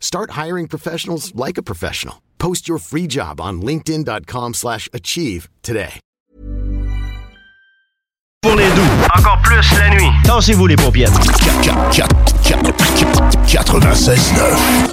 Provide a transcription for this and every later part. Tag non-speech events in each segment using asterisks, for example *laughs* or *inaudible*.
Start hiring professionals like a professional. Post your free job on linkedin.com/achieve slash achieve today. Pour les doux. Encore plus la nuit. Tassez-vous les paupières. 96.9.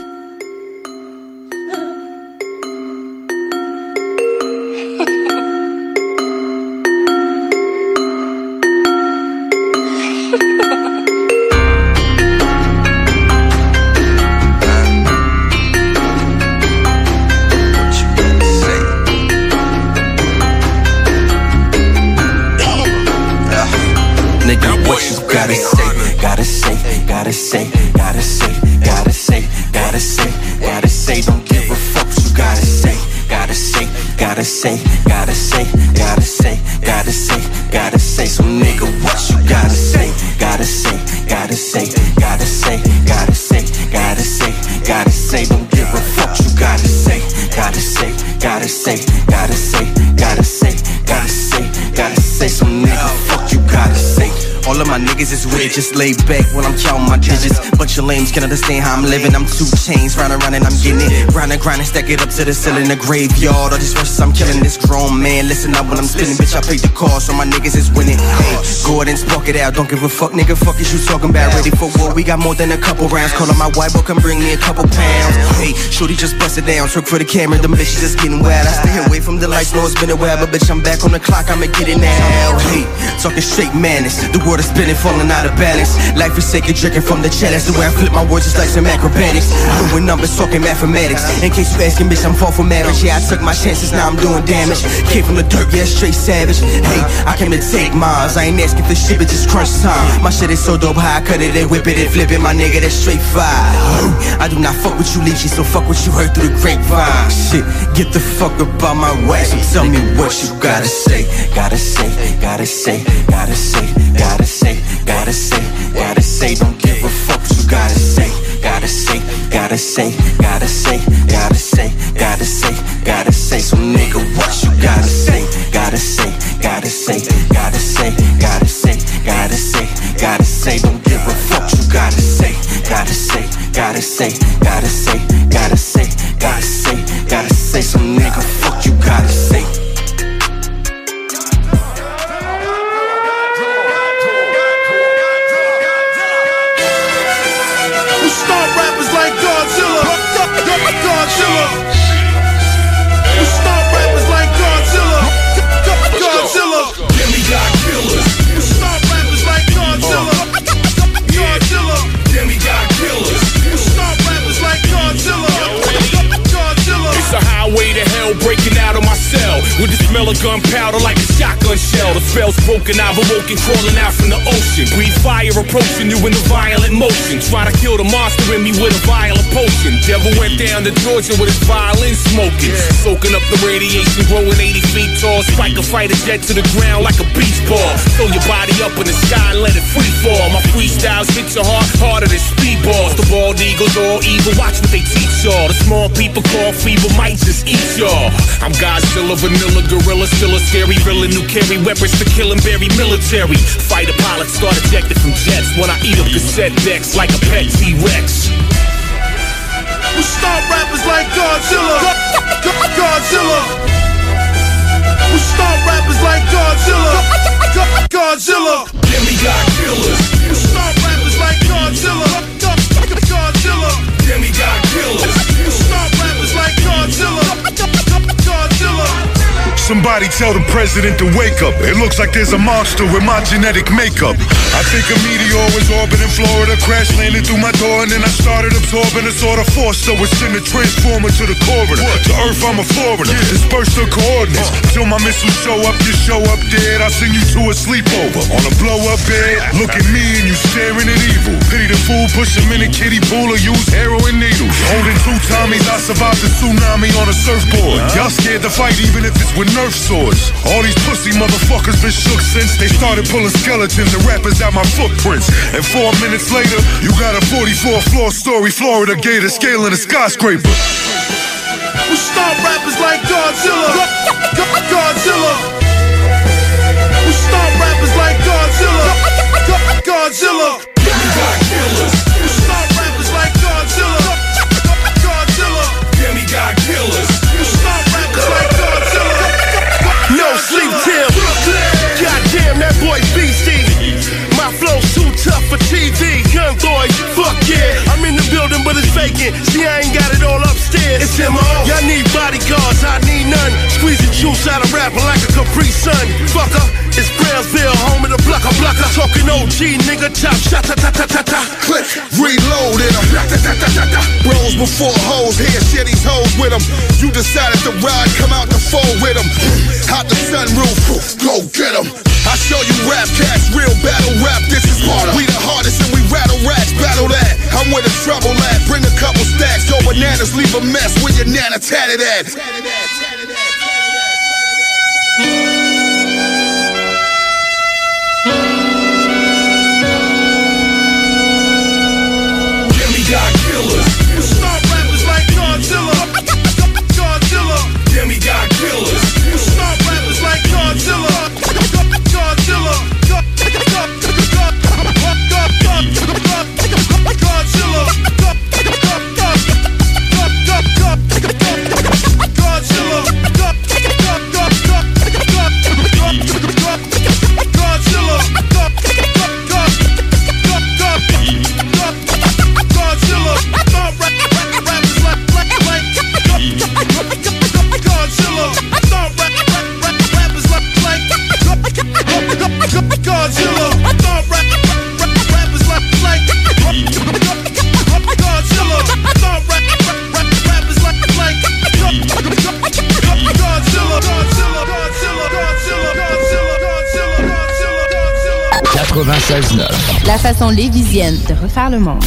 say, gotta say, gotta say, gotta say, gotta say, so nigga, what you gotta say, gotta say, gotta say, gotta say, gotta say, gotta say, gotta say, gotta say. don't give a fuck you gotta say, gotta say, gotta say, gotta say, gotta say, of my niggas is rich, just laid back while I'm counting my digits. Bunch of lames can understand how I'm living. I'm two chains, round and round and I'm getting it. Round and grind and stack it up to the ceiling, the graveyard. All these verses I'm killing this grown man. Listen up when I'm spinning, bitch. I paid the cost, so my niggas is winning. Hey, go ahead and spark it out. Don't give a fuck, nigga. Fuck is you talking about? Ready for war? We got more than a couple rounds. Call up my white boy, come bring me a couple pounds. Hey, shorty just bust it down. Trick for the camera, them bitches just getting wild. I stay away from the lights, know it's been a while, but bitch, I'm back on the clock. I'ma get it now. Hey, talking straight madness. The world is spinning, falling out of balance. Life is sacred, drinking from the chalice. The way I flip my words is like some acrobatics. Doing numbers, talking mathematics. In case you asking, bitch, I'm far from marriage. Yeah, I took my chances, now I'm doing damage. Came from the dirt, yeah, straight savage. Hey, I came to take mines. I ain't asking for shit, but just crunch time. My shit is so dope, how I cut it and whip it and flip it. My nigga, that's straight fire. I do not fuck with you, leechy, so fuck what you heard through the grapevine. Shit, get the fuck up out my way. So tell me what you gotta say. Gotta say, gotta say, gotta say, gotta say, gotta say, gotta say, don't give a fuck what you gotta say. Gotta say, gotta say, gotta say, gotta say, gotta say, gotta say, so nigga, what you gotta say? Gotta say, gotta say, gotta say, gotta say, gotta say, gotta say, don't give a fuck what you gotta say. Gotta say, gotta say, gotta say, gotta say, gotta say, gotta say, so nigga, fuck you gotta say. Smell of gunpowder like a shotgun shell. The spell's broken, I've awoken, crawling out from the ocean. Breathe fire approaching you in the violent motion. Try to kill the monster in me with a violent potion. Devil went down to Georgia with his violin smoking. Soaking up the radiation, growing 80 feet tall. Spike a fighter jet to the ground like a beach ball. Throw your body up in the sky and let it free fall. My freestyles hit your heart harder than speedballs. The bald eagles all evil, watch what they teach y'all. The small people call feeble might just eat y'all. I'm Godzilla, vanilla gorilla, still a scary villain who carry weapons to kill and bury military. Fighter pilots start ejected from jets when I eat up cassette decks like a pet T-Rex. We start rappers like Godzilla. Godzilla. We start rappers like Godzilla. Godzilla. Demigod killers. We start rappers like Godzilla. Godzilla. Demigod killers. We start rappers like Godzilla. Somebody tell the president to wake up. It looks like there's a monster with my genetic makeup. I think a meteor was orbiting Florida, crash landed through my door, and then I started absorbing a sort of force that would send a transformer to the coroner. To Earth, I'm a foreigner. Disperse the coordinates. Uh. Till my missiles show up, you show up dead. I'll send you to a sleepover. On a blow up bed, look at me and you staring at evil. Pity the fool, push him in a kiddie pool or use heroin needles. Holding two Tommies, I survived the tsunami on a surfboard. Uh. Y'all scared to fight even if it's with Nerf swords. All these pussy motherfuckers been shook since they started pulling skeletons and rappers out my footprints. And four minutes later, you got a 44 floor story Florida gator scaling a skyscraper. We stomp rappers like Godzilla. Godzilla. Before hoes, here, share these hoes with them. You decided to ride, come out the fold with them. Out the sunroof, go get them. I show you rap cats, real battle rap, this is harder. We the hardest and we rattle rats, battle that. I'm where the trouble at. Bring a couple stacks, go bananas, leave a mess where your nana tatted at. Kill 96.9. La façon lévisienne de refaire le monde.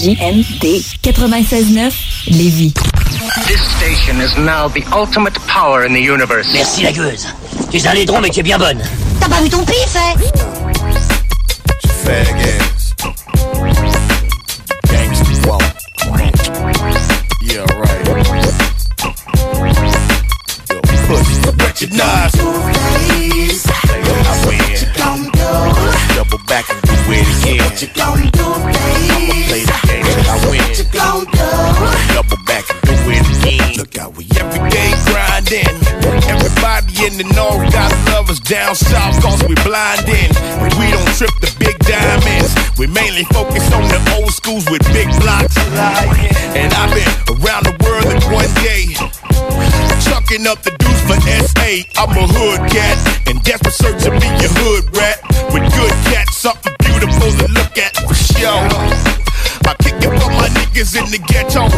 CJMD 96.9 Lévis. This station is now the ultimate power in the universe. Merci la gueuse. Tu es un laidron mais tu es bien bonne. T'as pas vu ton pif, hein? Down south cause we blinding. We don't trip the big diamonds. We mainly focus on the old schools with big blocks. And I've been around the world in one day. Chucking up the deuce for SA. I'm a hood cat and desperate search to be your hood rat. Niggas in the ghetto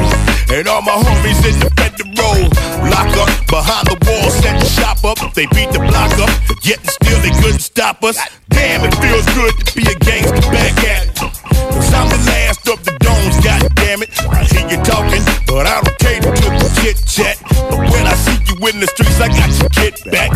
and all my homies in the federal. Lock up behind the wall, set the shop up. They beat the block up, yet and still they couldn't stop us. Damn, it feels good to be a gangster back at it. Cause I'm the last of the domes, god damn it. I hear you talking, but I don't cater to the chit chat. But when I see you in the streets, I got your kid back.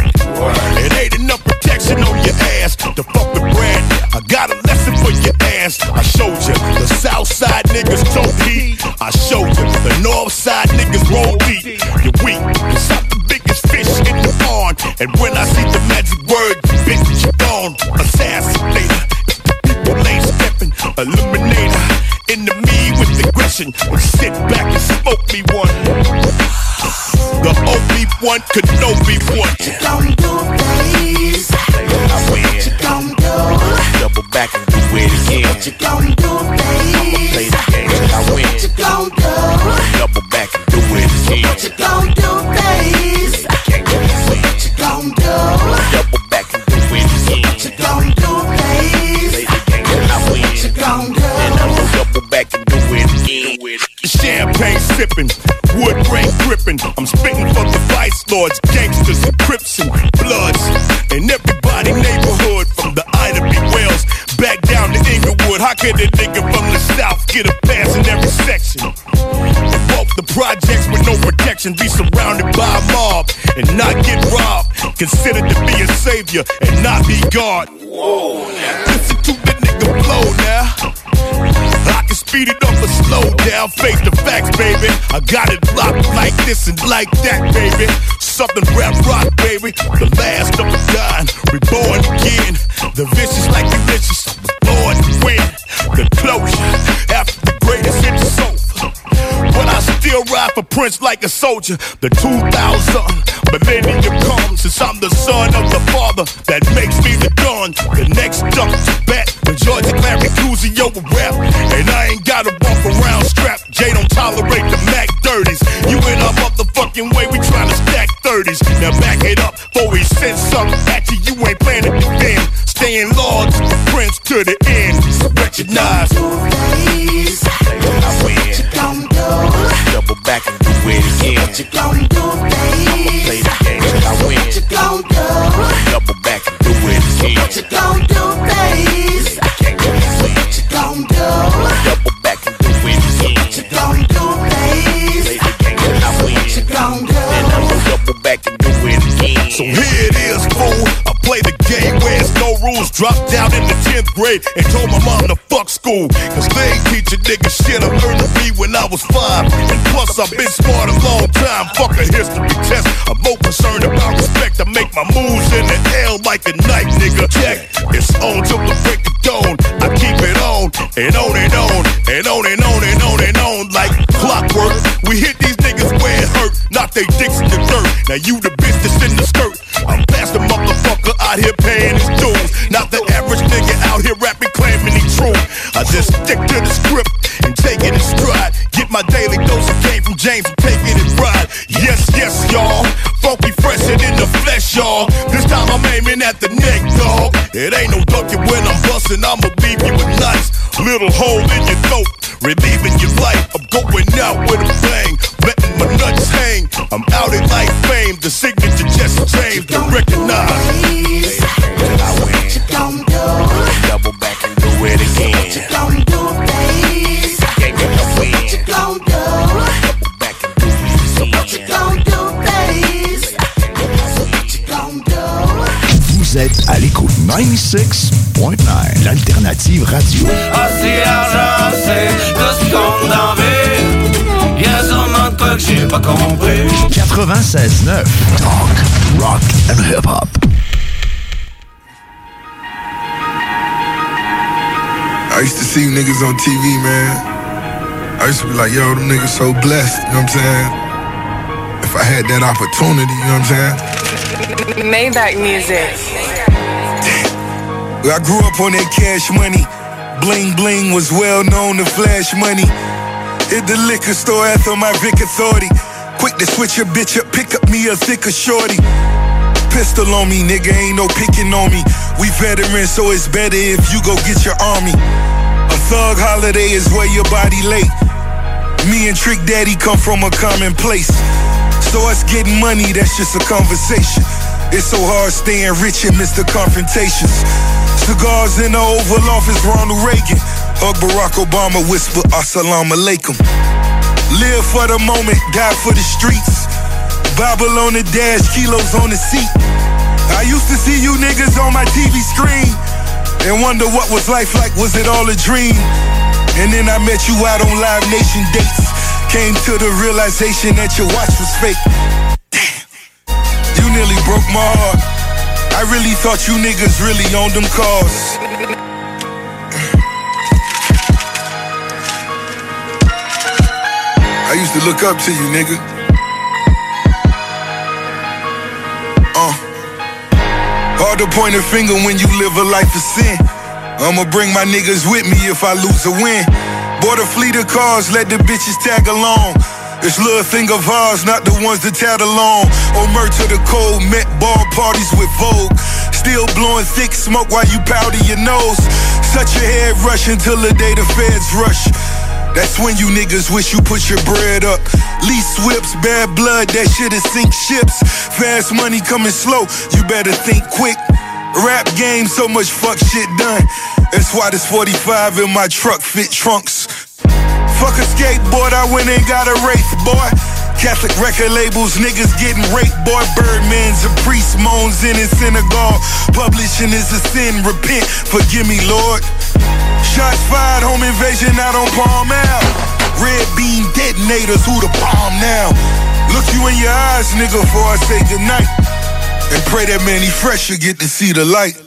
It ain't enough protection on your ass to fuck with Brad. I got a lesson for your ass. I showed you the south side niggas don't heat. I show you the north side niggas roll deep. You're weak, cause I'm the biggest fish in the pond. And when I see the magic word, bitch, you gone. Assassinator. People ain't stepping, eliminator. Enemy with aggression. Sit back and smoke me one. The Obi one could no be one. You gon' do this. I. Double back and do it again. What you gon' do, I'ma play the game till I win. What you gon' do? Double back and do it again. What you gon' do, babe? What you gon' do? Double back and do it again. What you gon' do, babe? Play the game till I win. What you gon' do? And I'ma double back and do it again. Champagne sipping, wood grain gripping. I'm spitting for the vice lords, gangsters, and crips and bloods. And everybody down to Inglewood. How could a nigga from the south get a pass in every section? Walk the projects with no protection, be surrounded by a mob and not get robbed. Considered to be a savior and not be God. Whoa, now. listen to the nigga flow now. Speed it up or slow down, face the facts, baby. I got it locked like this and like that, baby. Something rap rock, baby. The last of the dying, reborn again. The vicious like delicious, I was born to win. The closure after the greatest hit the sofa. But I still ride for Prince like a soldier. The 2000 millennium comes since I'm the son of the father that makes me the gun. The next to bat. When Georgia Larry Cusio rap. And I ain't gotta walk around strapped. Jay don't tolerate the Mac dirties. You in a motherfucking way, we tryna stack 30s. Now back it up before we send something at you. You ain't planning to defend. Staying the prince to the end. Recognize. It again. What you gon' do, I'ma play the game I win. What you gon' do? Double back and do it again. Babe? What you gon' do? Babe? Win. What you gon' do? Double back and do it again. So here it is, fool. I play the game rules. Dropped out in the 10th grade and told my mom to fuck school. Cause they ain't teach a nigga shit I learned to be when I was five. And plus, I've been smart a long time. Fuck a history test. I'm more concerned about respect. I make my moves in the L like a knife, nigga. Check. It's on till the break of dawn. I keep it on and on and on and on and on and on and on like clockwork. We hit these niggas where it hurt, not they dicks in the dirt. Now you the bitch that's in the skirt. I'm past the motherfucker out here paying his dues. Not the average nigga out here rapping claiming he true. I just stick to the script and take it in stride. Get my daily dose of game from James and take it in pride. Yes, yes, y'all. Funky fresher in the flesh, y'all. This time I'm aiming at the neck, dog. It ain't no ducking when I'm busting. I'ma leave you with nice little hole in your throat. Relieving your life. I'm going out with a bang. Letting my nuts hang. I'm out in life fame. The signature just changed to recognize. 96.9, l'alternative radio. Ah, si argent, c'est tout ce qu'on en veut. Y'a sûrement de quoi que j'ai pas compris. 96.9, talk, rock and hip-hop. I used to see you niggas on TV, man. I used to be like, yo, them niggas so blessed, you know what I'm saying? If I had that opportunity, you know what I'm saying? Maybach music. I grew up on that cash money. Bling bling was well known to flash money. Hit the liquor store after my Vic authority. Quick to switch your bitch up, pick up me a thicker shorty. Pistol on me, nigga, ain't no picking on me. We veterans, so it's better if you go get your army. A thug holiday is where your body late. Me and Trick Daddy come from a common place. So us getting money, that's just a conversation. It's so hard staying rich and miss the confrontations. Cigars in the Oval Office, Ronald Reagan. Hug Barack Obama, whisper Assalamu alaikum. Live for the moment, die for the streets. Bible on the dash, kilos on the seat. I used to see you niggas on my TV screen and wonder what was life like, was it all a dream? And then I met you out on Live Nation dates. Came to the realization that your watch was fake. Damn, you nearly broke my heart. I really thought you niggas really owned them cars. I used to look up to you, nigga. Uh. Hard to point a finger when you live a life of sin. I'ma bring my niggas with me if I lose or win. Bought a fleet of cars, let the bitches tag along. This little thing of ours, not the ones that tag along. Omertà the cold, met ball parties with Vogue. Still blowing thick smoke while you powder your nose. Such a head rush until the day the feds rush. That's when you niggas wish you put your bread up. Lease whips, bad blood, that shit'll sink ships. Fast money coming slow, you better think quick. Rap game, so much fuck shit done. That's why this 45 in my truck fit trunks. Fuck a skateboard, I went and got a Wraith, boy. Catholic record labels, niggas getting raped, boy. Birdman's a priest, moans in his synagogue. Publishing is a sin, repent, forgive me, Lord. Shots fired, home invasion out on Palm Ave. Red beam detonators, who the bomb now? Look you in your eyes, nigga, before I say goodnight. And pray that Mannie Fresh will get to see the light.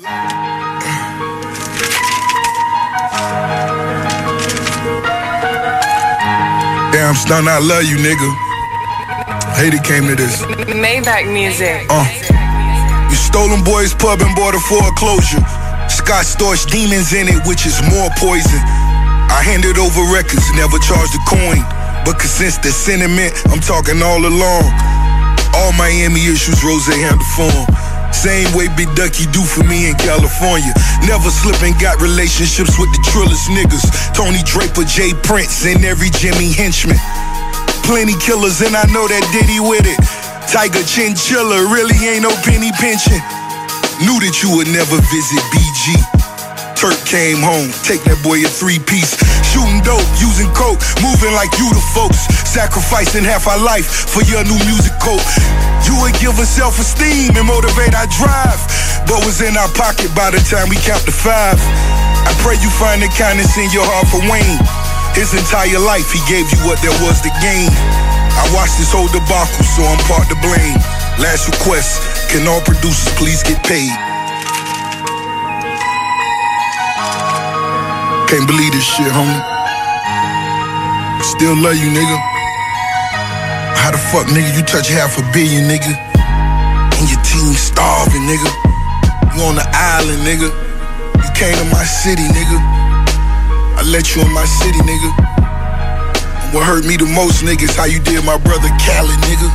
Damn, stun, I love you, nigga. Hate it came to this. Maybach music. Uh. You stolen boys pub and bought a foreclosure. Scott Storch demons in it, which is more poison. I handed over records, never charged a coin. But since the sentiment, I'm talking all along. All Miami issues, Rose handle for. Same way Big Ducky do for me in California. Never slipping, got relationships with the trillest niggas. Tony Draper, J. Prince, and every Jimmy henchman. Plenty killers, and I know that Diddy with it. Tiger Chinchilla, really ain't no penny pinching. Knew that you would never visit BG. Turk came home, take that boy a three piece. Shooting dope, using coke, moving like you the folks. Sacrificing half our life for your new music coat. You would give us self esteem and motivate our drive. But was in our pocket by the time we count to five. I pray you find the kindness in your heart for Wayne. His entire life, he gave you what there was to gain. I watched this whole debacle, so I'm part to blame. Last request, can all producers please get paid? Can't believe this shit, homie. Still love you, nigga. How the fuck, nigga, you touch half a billion, nigga? And your team starving, nigga. You on the island, nigga. You came to my city, nigga. I let you in my city, nigga. And what hurt me the most, nigga, is how you did my brother Khaled, nigga.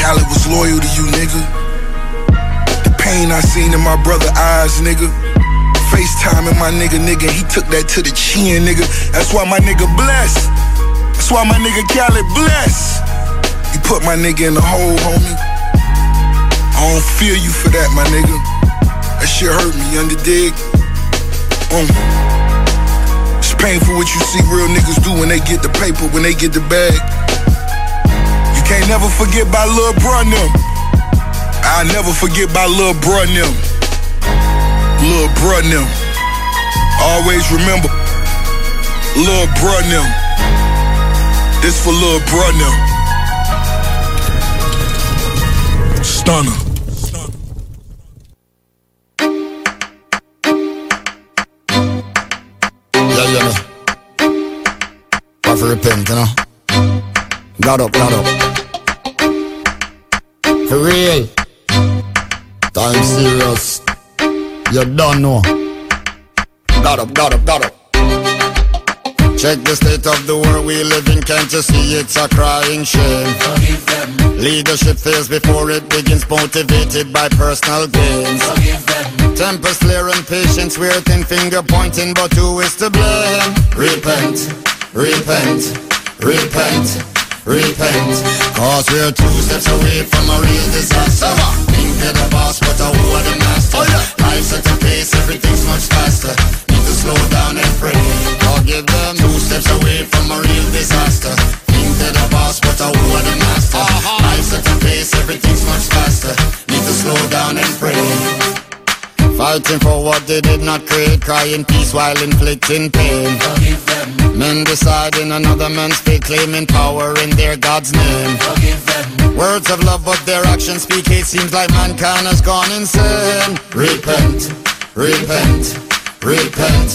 Khaled was loyal to you, nigga. The pain I seen in my brother eyes, nigga. FaceTime and my nigga, nigga, he took that to the chin, nigga. That's why my nigga blessed. That's why my nigga Khaled blessed. You put my nigga in the hole, homie. I don't feel you for that, my nigga. That shit hurt me, under dig. Um. It's painful what you see real niggas do when they get the paper, when they get the bag. You can't never forget by Lil Bruh and them. I never forget by Lil them. Lil' bruh them. Always remember, Lil' bruh them. This for Lil' bruh them. Stunner. Yeah, yeah. Have to repent, you know. God up, God up. For real. Time serious. You don't know. God up, God up, God up. Check the state of the world we live in, can't you see it's a crying shame? Leadership fails before it begins, motivated by personal gains. Tempers flare and patience, we're thin finger pointing, but who is to blame? Repent, repent, repent, repent. Cause we're two steps away from a real disaster. Think they're the boss, but who are the master? Oh, Life's at a pace, everything's much faster. Need to slow down and pray. Forgive them, two steps away from a real disaster. Think they're the boss, but who are the master? Uh-huh. Life's at a pace, everything's much faster. Need to slow down and pray. Fighting for what they did not create, crying peace while inflicting pain. Men deciding another man's fate, claiming power in their God's name. Words of love, but their actions speak hate. Seems like mankind has gone insane. Repent, repent, repent,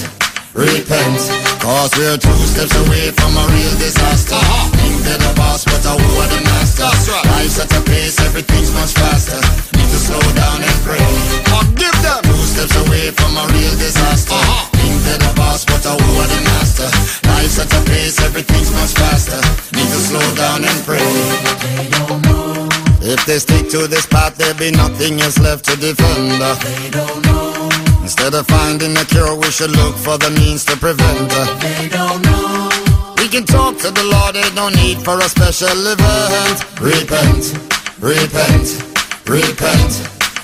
repent. Cause we're two steps away from a real disaster. Think they're the boss, but who are the master? Life's at a pace, everything's much faster. Need to slow down and pray. Forgive them. Steps away from a real disaster. Uh-huh. Think they're the boss, but who are the master? Life's at a pace, everything's much faster. Need to slow down and pray. If they stick to this path, there'll be nothing else left to defend. They don't know. Instead of finding a cure, we should look for the means to prevent. They don't know. We can talk to the Lord, there's no need for a special event. Repent, repent, repent,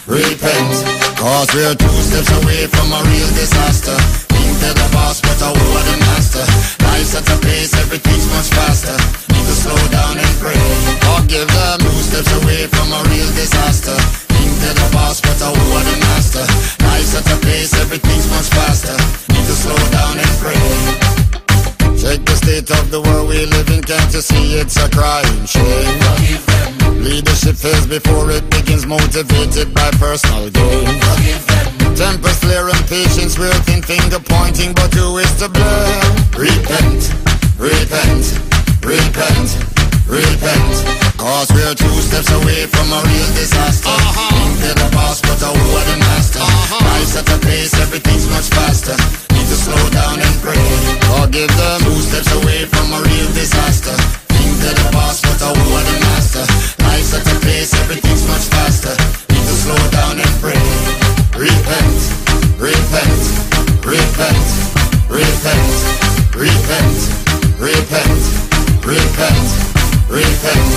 repent. Cause we're two steps away from a real disaster. Think they're the boss, but who are the master? Life's at a pace, everything's much faster. Need to slow down and pray. Forgive them, two steps away from a real disaster. Think they're the boss, but who are the master? Life's at a pace, everything's much faster. Need to slow down and pray. Check the state of the world we live in, can't you see it's a crying shame? Leadership fails before it begins, motivated by personal gain. Tempers flare and patience, we're thin finger pointing, but who is to blame? Repent, repent, repent, repent. Cause we're two steps away from a real disaster. Think they're the boss, but who are the master? Life's at a pace, everything's much faster. Need to slow down and pray. Forgive them, two steps away from a real disaster. Think the boss, but who are the master? At a pace, everything's much faster. Need to slow down and pray. Repent, repent, repent, repent, repent, repent, repent, repent, repent, repent,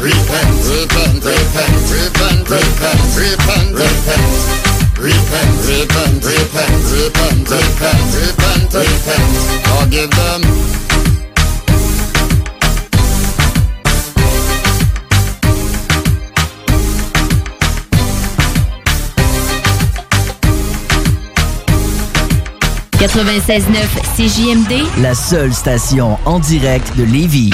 repent, repent, repent, repent, repent. Repent, repent, repent, repent, repent, repent, repent. Forgive them. « 96.9 CJMD, La seule station en direct de Lévis.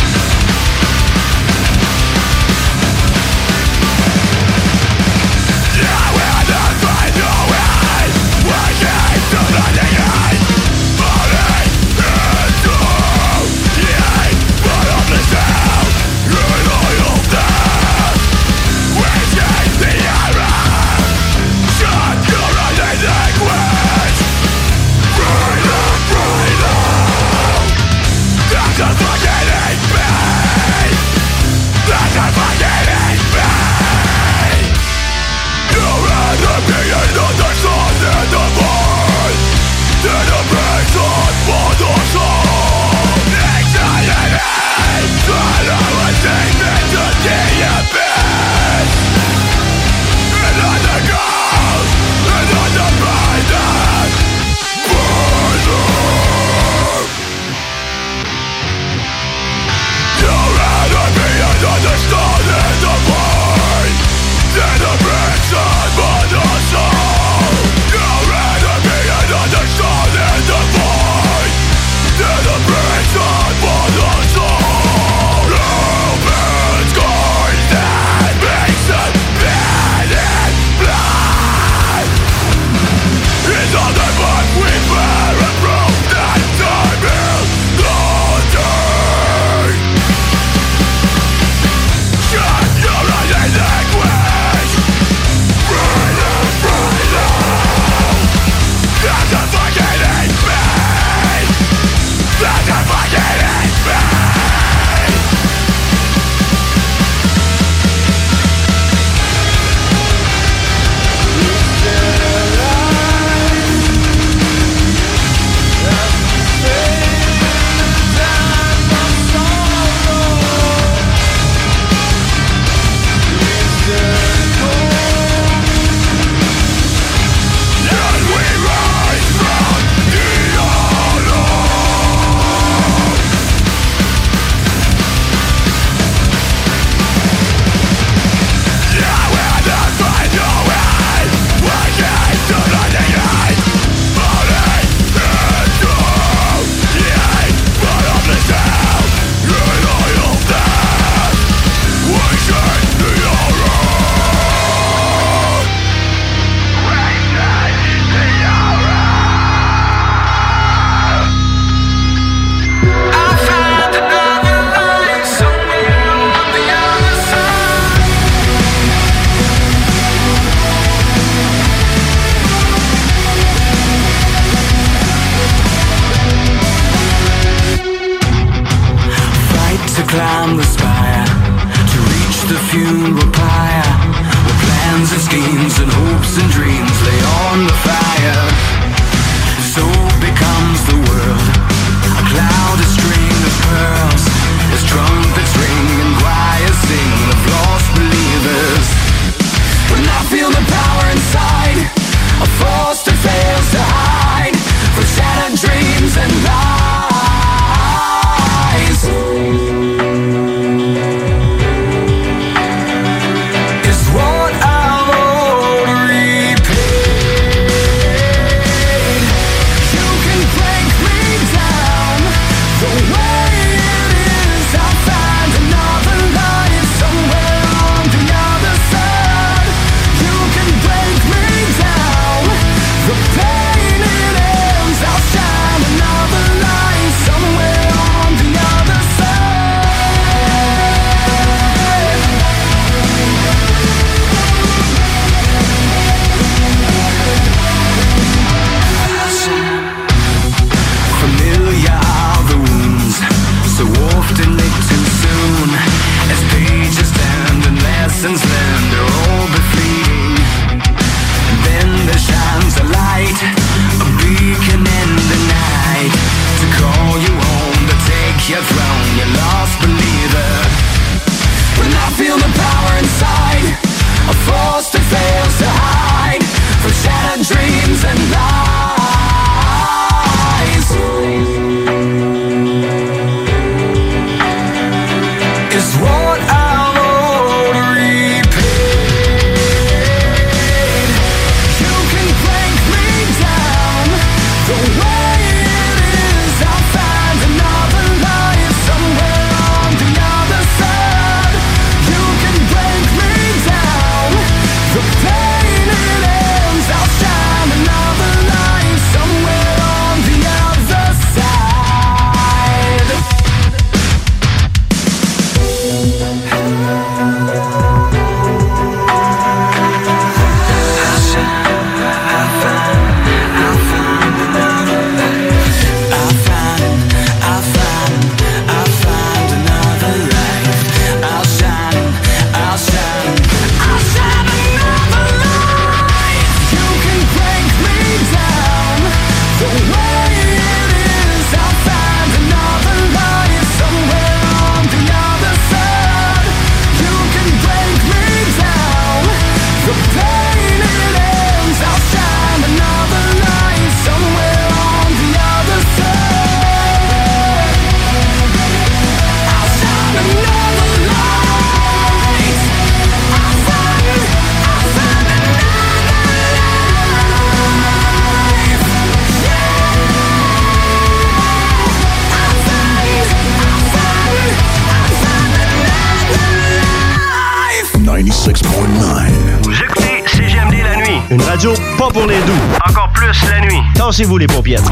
Tassez-vous les paupières?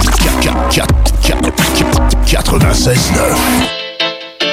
96.9.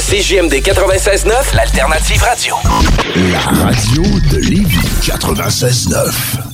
à CJMD 96.9, l'alternative radio. La radio de Lévis 96.9.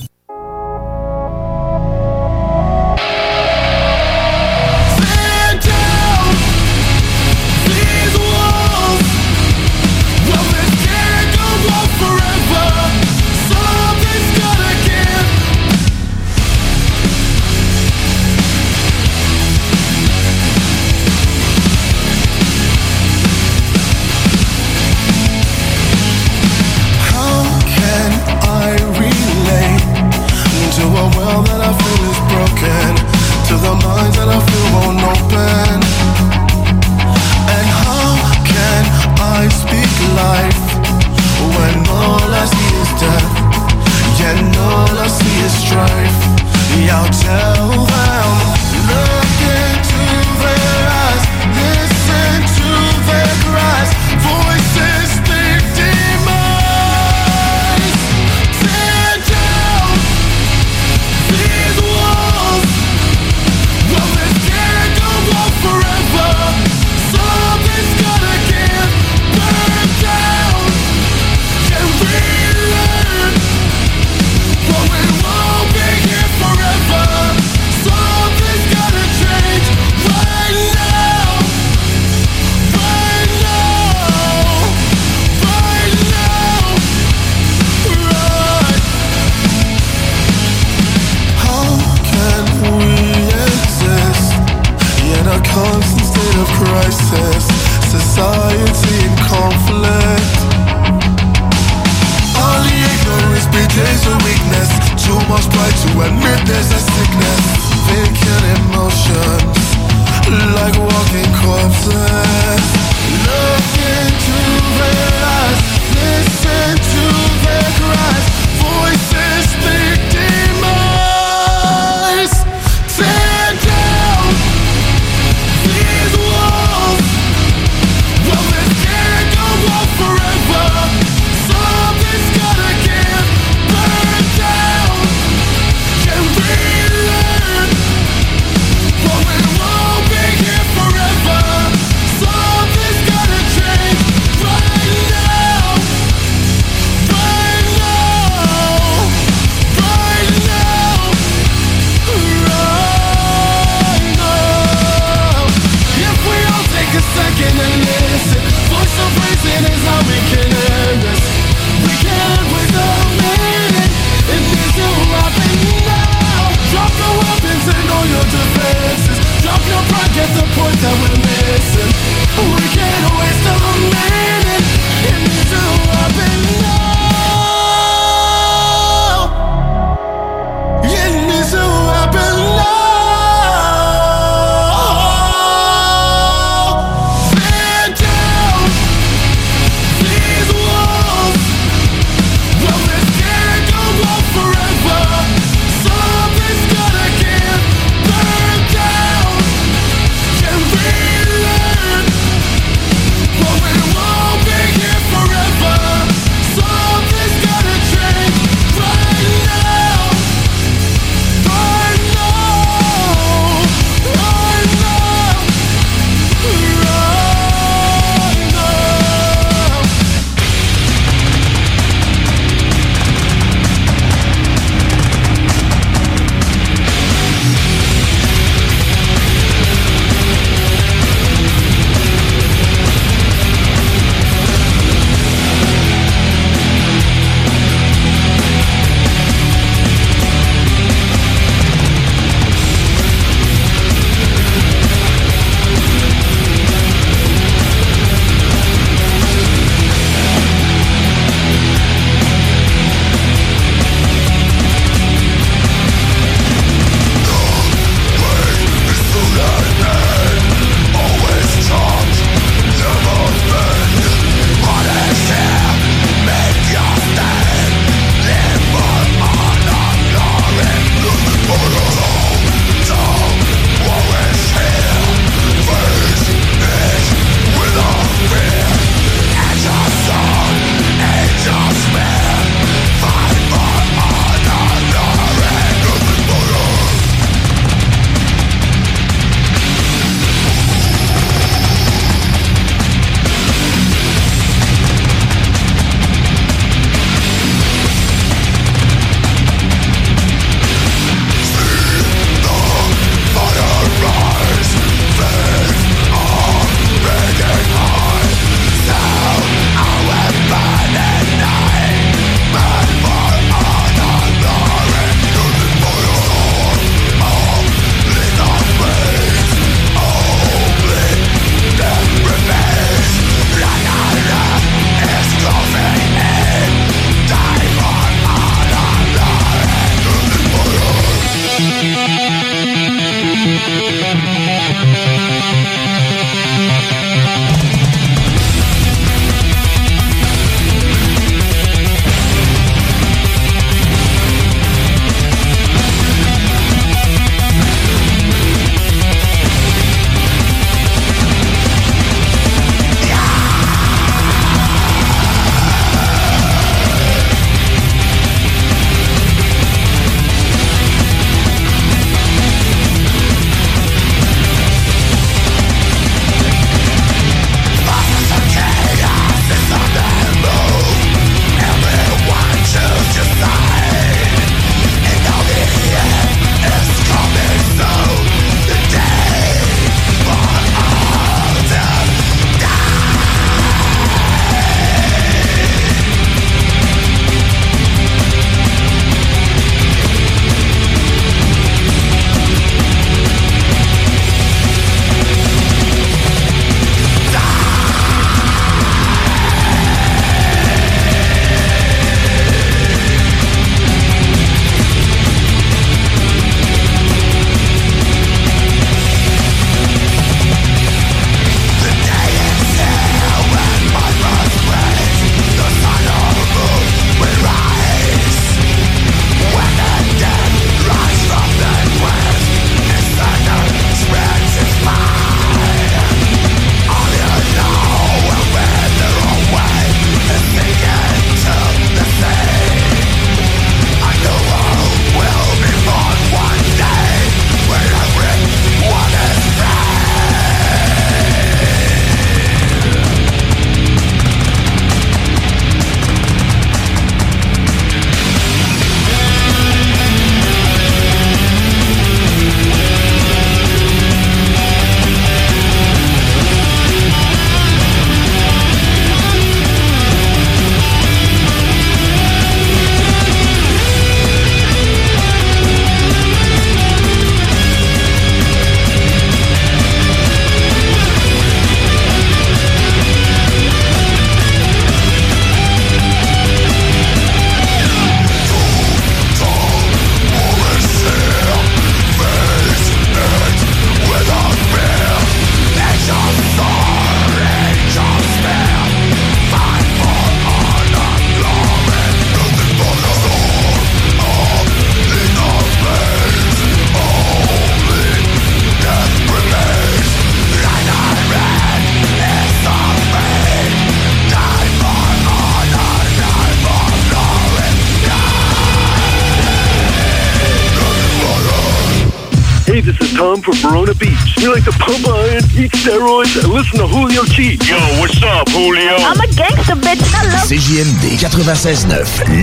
from Verona Beach. We like to pump iron, eat steroids, and listen to Julio T. Yo, what's up, Julio? I'm a gangster, bitch. I love CJMD 96.9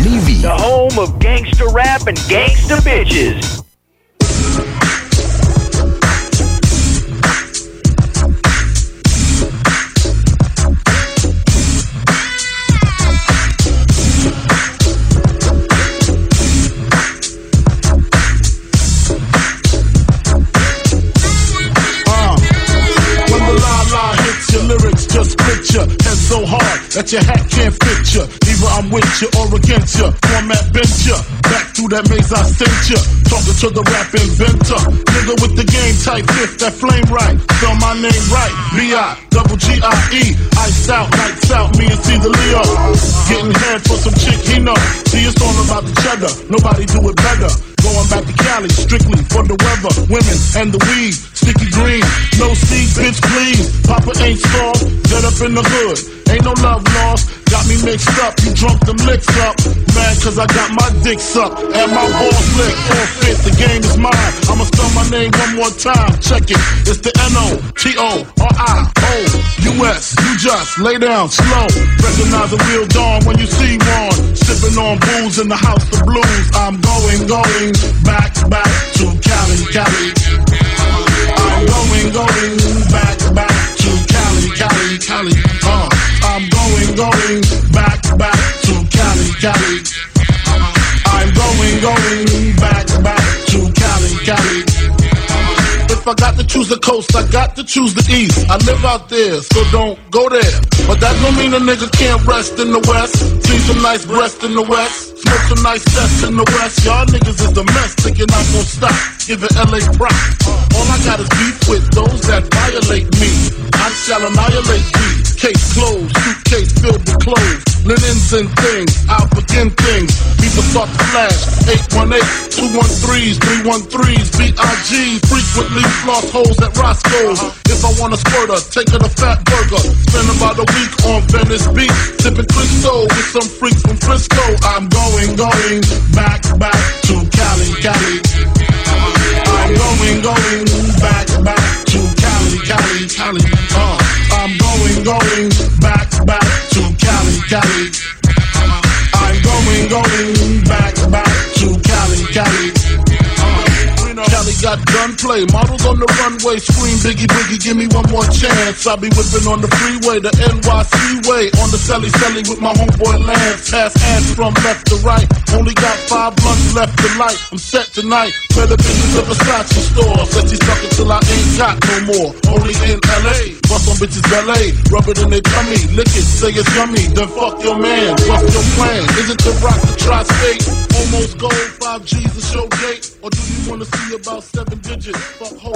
Lévis. The home of gangster rap and gangster bitches. So hard that your hat can't fit you. Either I'm with you or against you. Format bent you. Back through that maze I sent you. Talking to the rap inventor. Nigga with the game type fifth, that flame right. Spell my name right. B-I, double G-I-E. Iced out, lights out, me and see the Leo. Getting head for some chick he know. See, it's all about the cheddar. Nobody do it better. Going back to Cali, strictly for the weather, women, and the weed. Sticky green, no seed, bitch, please. Papa ain't soft, dead up in the hood. Ain't no love lost, got me mixed up. You drunk them licks up. Mad cause I got my dick sucked and my balls licked. All fit, the game is mine. I'ma spell my name one more time. Check it, it's the N-O-T-O-R-I-O-U-S. You just lay down slow. Recognize a real dawn when you see one. Sipping on booze in the house of blues. I'm going, going back, back to Cali, Cali. Going, going back, back to Cali, Cali, Cali. I got to choose the coast, I got to choose the east. I live out there, so don't go there. But that don't mean a nigga can't rest in the west. See some nice breast in the west. Smoke some nice sets in the west. Y'all niggas is the mess, I'm gonna stop. Giving LA props. All I got is beef with those that violate me. I shall annihilate these. Case closed, suitcase filled with clothes. Linens and things, I'll begin things. People start to flash. 818, 213s, 313s, B.I.G. Frequently floss holes at Roscoe's. If I want a squirter, take her to Fat Burger. Spend about a week on Venice Beach. Sipping Cristo with some freaks from Frisco. I'm going, going back, back to Cali, Cali. I'm going, going back, back to Cali, Cali, Cali. Uh, going, back, back to Cali, Cali. I'm going, going back, back to Cali, Cali. Cali got gunplay, models on the runway, scream Biggie Biggie, give me one more chance. I be whipping on the freeway, the NYC way, on the celly celly with my homeboy Lance. Pass ass from left to right, only got five blunts left to light. I'm set tonight, better be in the Versace store. Said you suck it till I ain't got no more. Only in LA, bust on bitches ballet, rub it in their tummy, lick it, say it's yummy, then fuck your man. What's your plan? Is it to rock the tri-state? Almost gold, five G's a show gate, or do you wanna see about seven digits? Fuck ho.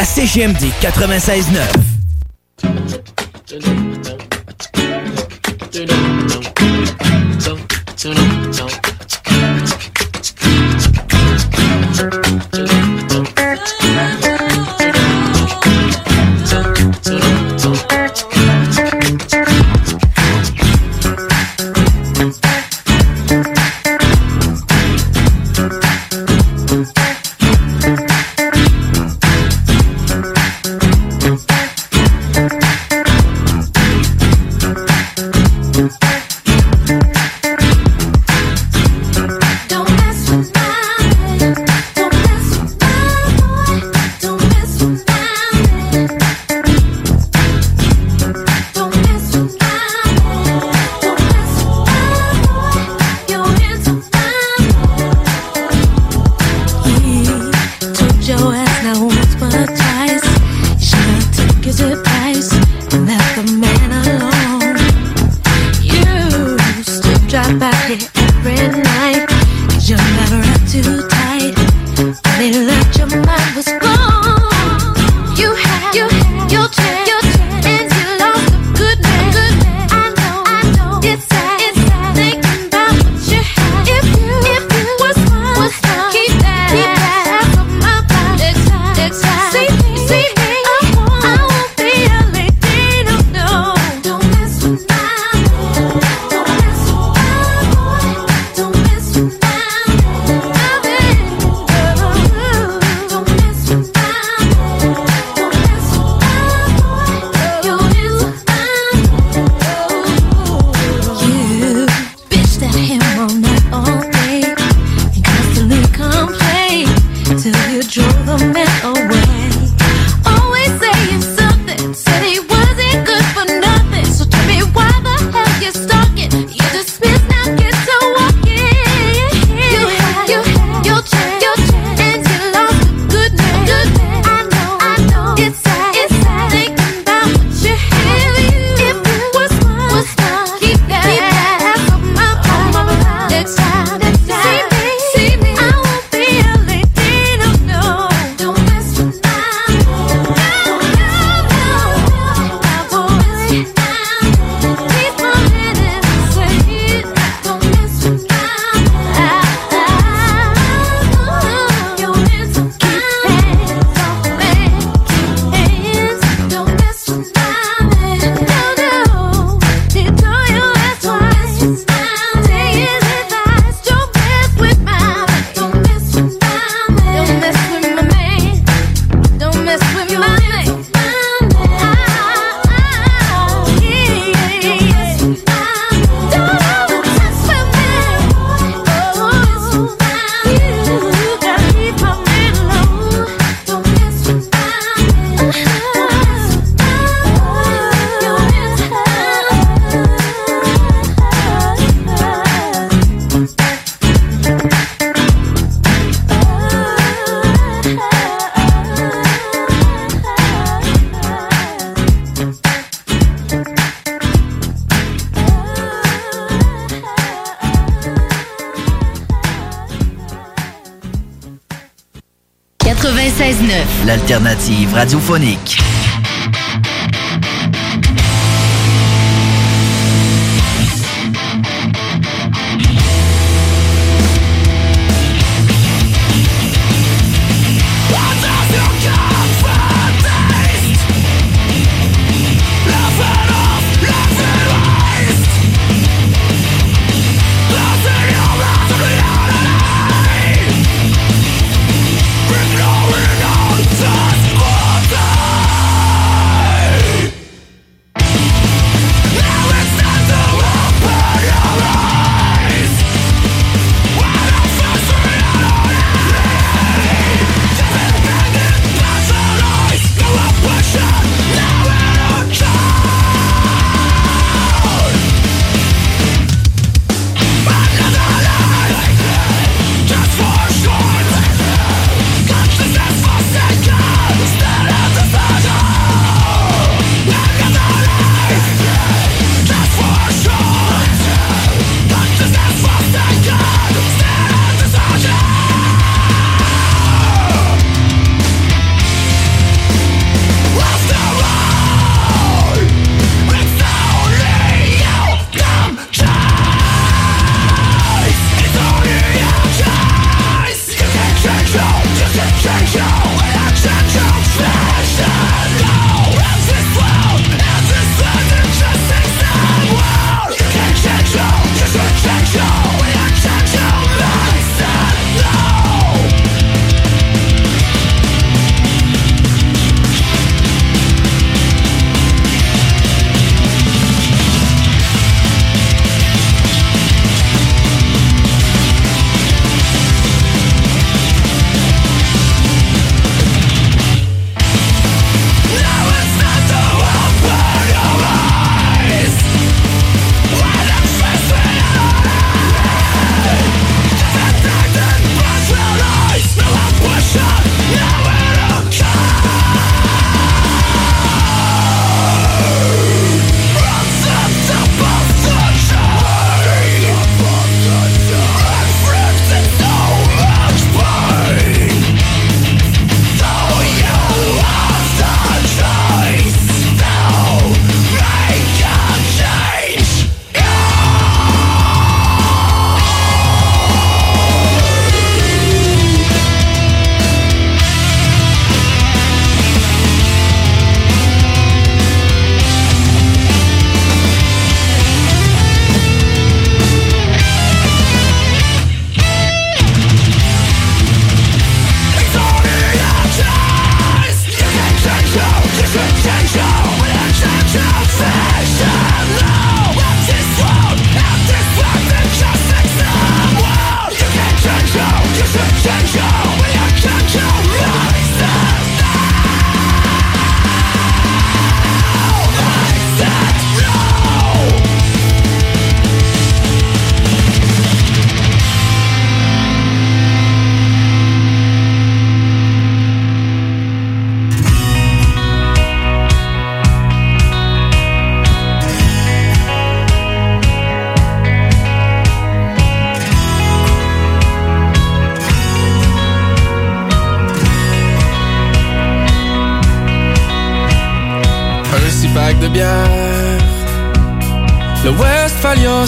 À CGMD 96.9. L'alternative radiophonique.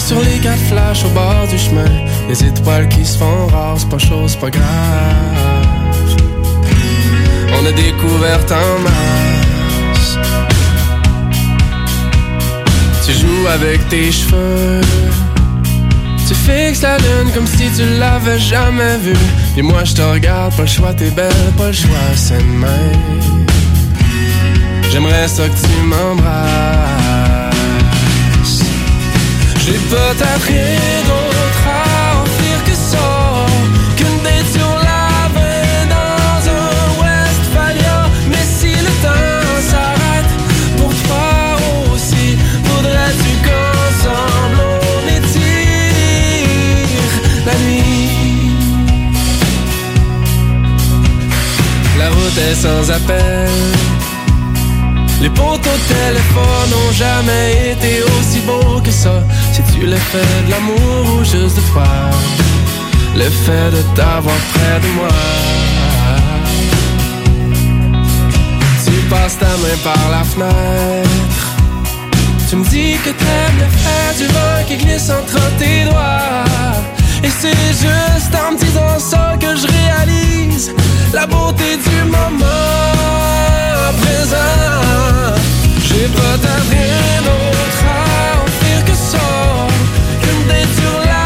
Sur les quatre flashs au bord du chemin. Les étoiles qui se font rares, c'est pas chose, pas grave. On a découvert en masse. Tu joues avec tes cheveux. Tu fixes la lune comme si tu l'avais jamais vue. Et moi je te regarde, pas le choix, t'es belle, pas le choix, c'est demain. J'aimerais ça que tu m'embrasses. J'ai peut-être rien d'autre à offrir que ça. Qu'une date sur la veine dans un Westphalia. Mais si le temps s'arrête, pour toi aussi, faudrait-tu qu'ensemble on étire la nuit? La route est sans appel. Les poteaux de téléphone n'ont jamais été aussi beaux que ça. Si tu le fais de l'amour ou juste de toi, le fait de t'avoir près de moi. Tu passes ta main par la fenêtre. Tu me dis que t'aimes le fait du vent qui glisse entre tes doigts. Et c'est juste en me disant ça que je réalise la beauté du moment présent. J'ai peut-être rien d'autre à offrir que ça. Qu'une date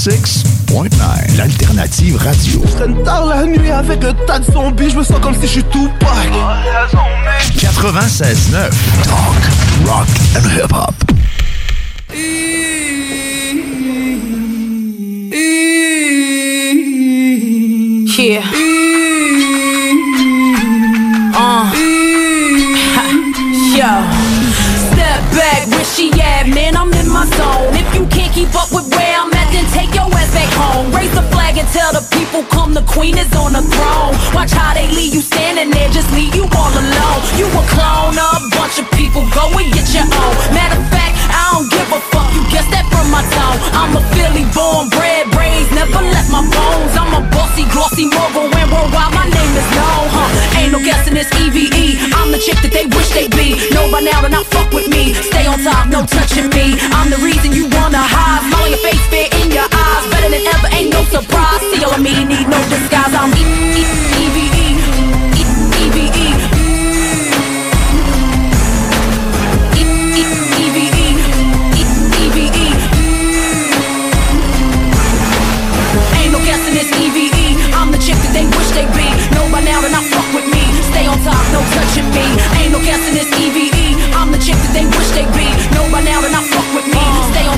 96.9, l'alternative radio. Je traîne tard la nuit avec un tas de zombies, je me sens comme si je suis tout 96.9, talk, rock and hip-hop. Yeah. Uh. *laughs* Yo. Step back, where she at? Man, I'm in my zone. If you can't keep up with where I'm home. Raise the flag and tell the people come, the queen is on the throne. Watch how they leave you standing there, just leave you all alone. You a clone, a bunch of people, go and get your own. Matter of fact, I don't give a fuck, you guess that from my tone. I'm a Philly born, bred, raised, never left my bones. I'm a bossy, glossy, mogul, and worldwide my name is known, huh? Ain't no guessing this EVE. I'm the chick that they wish they'd be. Know by now to not fuck with me. Stay on top, no touching me. I'm the reason you wanna hide. Smile on your face, fear than ever, ain't no surprise. See of me, need no disguise. I'm EVE. EVE. EVE. Mm. EVE. Mm. Ain't no guessing this EVE. I'm the chick that they wish they be. Know by now to not fuck with me. Stay on top, no touching me. Ain't no guessing this EVE. I'm the chick that they wish they be. Know by now to not fuck with me.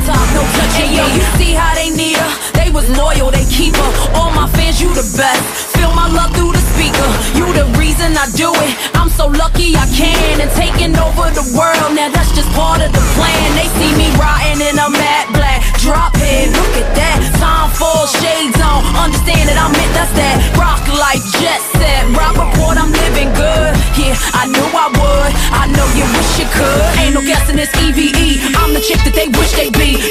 Top, no touching me. Yo, you see how they need her? They was loyal, they keep her. All my fans, you the best. Feel my love through the speaker. You the reason I do it. I'm so lucky I can. And taking over the world, now that's just part of the plan. They see me riding in a matte black. Drop head, look at that. Time for shades on. Understand that I'm it, that's that. Rock life, jet set. Rock report, I'm living good. Yeah, I knew I would. I know you wish you could. Ain't no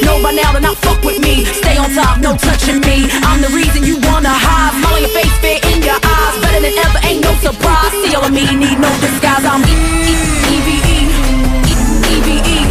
Know by now to not fuck with me. Stay on top, no touching me. I'm the reason you wanna hide. Smile on your face, fear in your eyes. Better than ever, ain't no surprise. See all of me, need no disguise. I'm E E E V E E E V E.